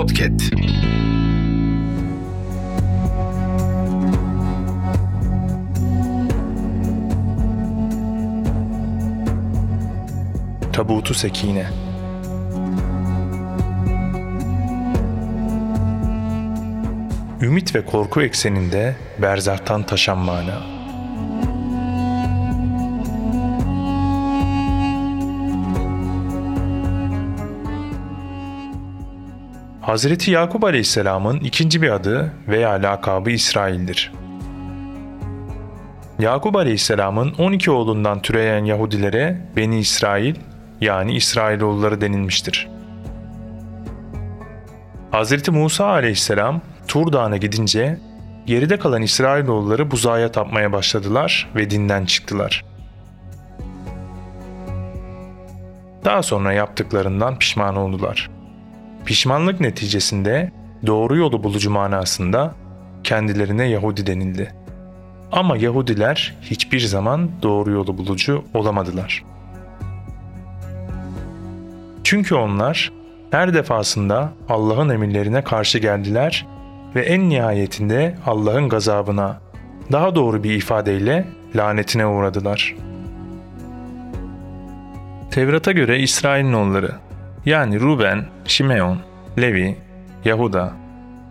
Podcast. Tabutu Sekine Ümit ve korku ekseninde berzahtan taşan mana. Hazreti Yakup Aleyhisselam'ın ikinci bir adı veya lakabı İsrail'dir. Yakup Aleyhisselam'ın 12 oğlundan türeyen Yahudilere Beni İsrail yani İsrailoğulları denilmiştir. Hz. Musa aleyhisselam Tur Dağı'na gidince geride kalan İsrailoğulları buzağa tapmaya başladılar ve dinden çıktılar. Daha sonra yaptıklarından pişman oldular. Pişmanlık neticesinde doğru yolu bulucu manasında kendilerine Yahudi denildi. Ama Yahudiler hiçbir zaman doğru yolu bulucu olamadılar. Çünkü onlar her defasında Allah'ın emirlerine karşı geldiler ve en nihayetinde Allah'ın gazabına, daha doğru bir ifadeyle lanetine uğradılar. Tevrat'a göre İsrail'in oğulları yani Ruben, Şimeon, Levi, Yahuda,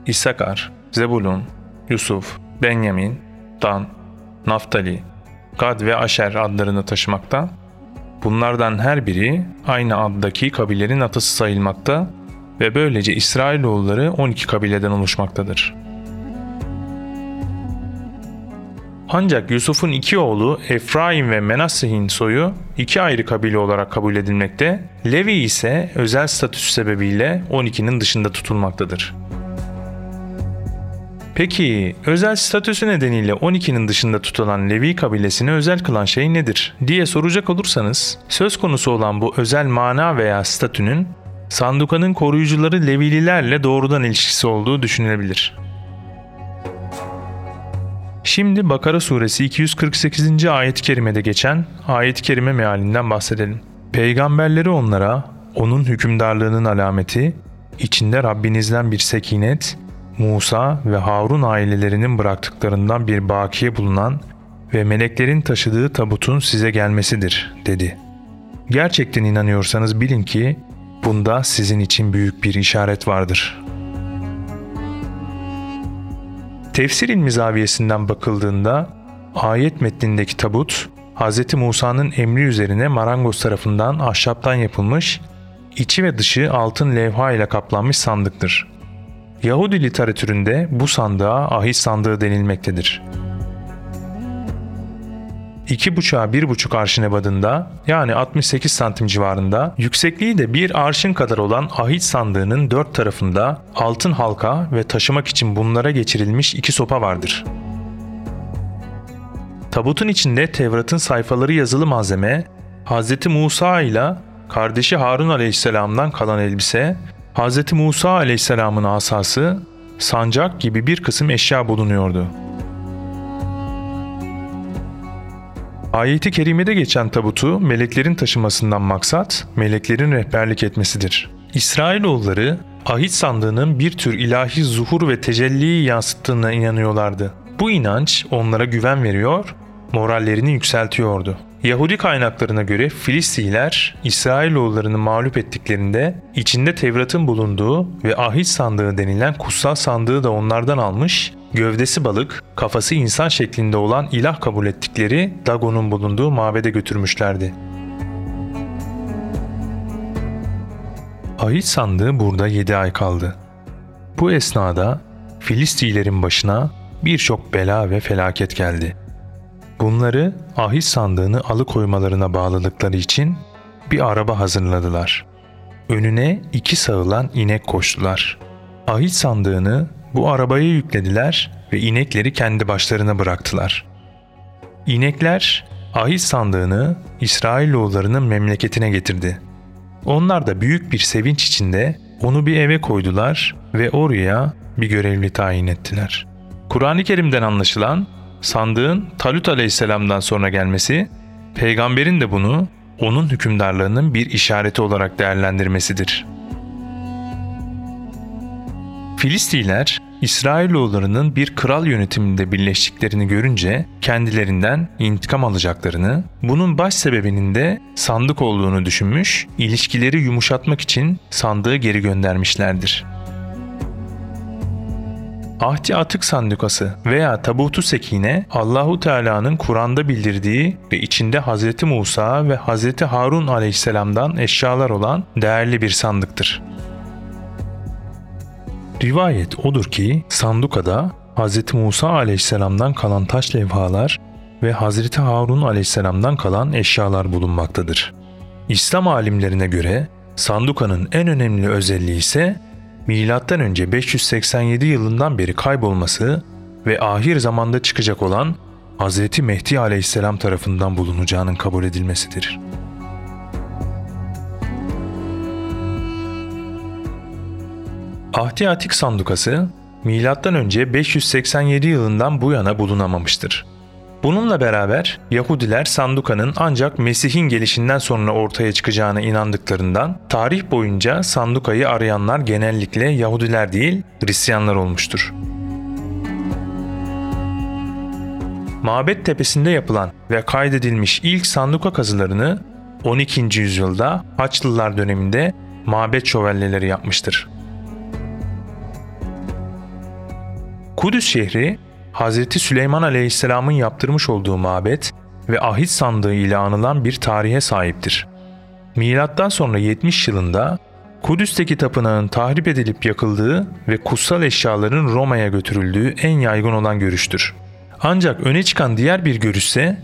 İsakar, Zebulun, Yusuf, Benyamin, Dan, Naftali, Gad ve Aşer adlarını taşımakta Bunlardan her biri aynı addaki kabilenin atısı sayılmakta ve böylece İsrailoğulları 12 kabileden oluşmaktadır. Ancak Yusuf'un iki oğlu Efraim ve Menasseh'in soyu iki ayrı kabile olarak kabul edilmekte, Levi ise özel statüsü sebebiyle 12'nin dışında tutulmaktadır. Peki özel statüsü nedeniyle 12'nin dışında tutulan Levi kabilesini özel kılan şey nedir diye soracak olursanız söz konusu olan bu özel mana veya statünün sandukanın koruyucuları Levililerle doğrudan ilişkisi olduğu düşünülebilir. Şimdi Bakara suresi 248. ayet-i kerimede geçen ayet-i kerime mealinden bahsedelim. Peygamberleri onlara onun hükümdarlığının alameti, içinde Rabbinizden bir sekinet, Musa ve Harun ailelerinin bıraktıklarından bir bakiye bulunan ve meleklerin taşıdığı tabutun size gelmesidir, dedi. Gerçekten inanıyorsanız bilin ki bunda sizin için büyük bir işaret vardır. Tefsir ilmi zaviyesinden bakıldığında ayet metnindeki tabut Hz. Musa'nın emri üzerine marangoz tarafından ahşaptan yapılmış, içi ve dışı altın levha ile kaplanmış sandıktır. Yahudi literatüründe bu sandığa ahit sandığı denilmektedir. İki buçuğa bir buçuk arşın ebadında yani 68 santim civarında yüksekliği de bir arşın kadar olan ahit sandığının dört tarafında altın halka ve taşımak için bunlara geçirilmiş iki sopa vardır. Tabutun içinde Tevrat'ın sayfaları yazılı malzeme, Hz. Musa ile kardeşi Harun aleyhisselamdan kalan elbise Hz. Musa aleyhisselamın asası, sancak gibi bir kısım eşya bulunuyordu. Ayeti kerimede geçen tabutu meleklerin taşımasından maksat meleklerin rehberlik etmesidir. İsrailoğulları ahit sandığının bir tür ilahi zuhur ve tecelliyi yansıttığına inanıyorlardı. Bu inanç onlara güven veriyor, morallerini yükseltiyordu. Yahudi kaynaklarına göre Filistiler İsrailoğullarını mağlup ettiklerinde içinde Tevrat'ın bulunduğu ve ahit sandığı denilen kutsal sandığı da onlardan almış, gövdesi balık, kafası insan şeklinde olan ilah kabul ettikleri Dagon'un bulunduğu mabede götürmüşlerdi. Ahit sandığı burada 7 ay kaldı. Bu esnada Filistilerin başına birçok bela ve felaket geldi. Bunları ahit sandığını alıkoymalarına bağladıkları için bir araba hazırladılar. Önüne iki sağılan inek koştular. Ahit sandığını bu arabaya yüklediler ve inekleri kendi başlarına bıraktılar. İnekler ahit sandığını İsrailoğullarının memleketine getirdi. Onlar da büyük bir sevinç içinde onu bir eve koydular ve oraya bir görevli tayin ettiler. Kur'an-ı Kerim'den anlaşılan Sandığın Talut aleyhisselamdan sonra gelmesi, peygamberin de bunu onun hükümdarlığının bir işareti olarak değerlendirmesidir. Filistiler İsrailoğullarının bir kral yönetiminde birleştiklerini görünce kendilerinden intikam alacaklarını, bunun baş sebebinin de sandık olduğunu düşünmüş, ilişkileri yumuşatmak için sandığı geri göndermişlerdir. Ahdi Atık Sandukası veya Tabutu Sekine Allahu Teala'nın Kur'an'da bildirdiği ve içinde Hz. Musa ve Hz. Harun aleyhisselamdan eşyalar olan değerli bir sandıktır. Rivayet odur ki Sanduka'da Hz. Musa aleyhisselamdan kalan taş levhalar ve Hz. Harun aleyhisselamdan kalan eşyalar bulunmaktadır. İslam alimlerine göre Sanduka'nın en önemli özelliği ise M.Ö. 587 yılından beri kaybolması ve ahir zamanda çıkacak olan Hz. Mehdi aleyhisselam tarafından bulunacağının kabul edilmesidir. Ahdi Atik Sandukası M.Ö. 587 yılından bu yana bulunamamıştır. Bununla beraber Yahudiler Sanduka'nın ancak Mesih'in gelişinden sonra ortaya çıkacağına inandıklarından tarih boyunca Sanduka'yı arayanlar genellikle Yahudiler değil Hristiyanlar olmuştur. Mabet tepesinde yapılan ve kaydedilmiş ilk sanduka kazılarını 12. yüzyılda Haçlılar döneminde mabet şövalyeleri yapmıştır. Kudüs şehri Hz. Süleyman Aleyhisselam'ın yaptırmış olduğu mabet ve ahit sandığı ile anılan bir tarihe sahiptir. Milattan sonra 70 yılında Kudüs'teki tapınağın tahrip edilip yakıldığı ve kutsal eşyaların Roma'ya götürüldüğü en yaygın olan görüştür. Ancak öne çıkan diğer bir görüşse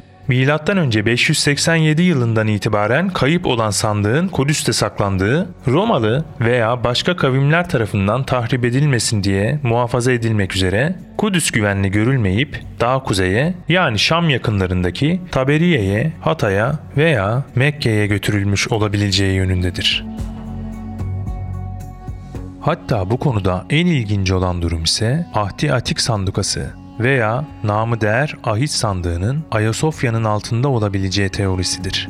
önce 587 yılından itibaren kayıp olan sandığın Kudüs'te saklandığı, Romalı veya başka kavimler tarafından tahrip edilmesin diye muhafaza edilmek üzere Kudüs güvenli görülmeyip daha kuzeye yani Şam yakınlarındaki Taberiye'ye, Hatay'a veya Mekke'ye götürülmüş olabileceği yönündedir. Hatta bu konuda en ilginç olan durum ise Ahdi Atik Sandukası veya namı değer ahit sandığının Ayasofya'nın altında olabileceği teorisidir.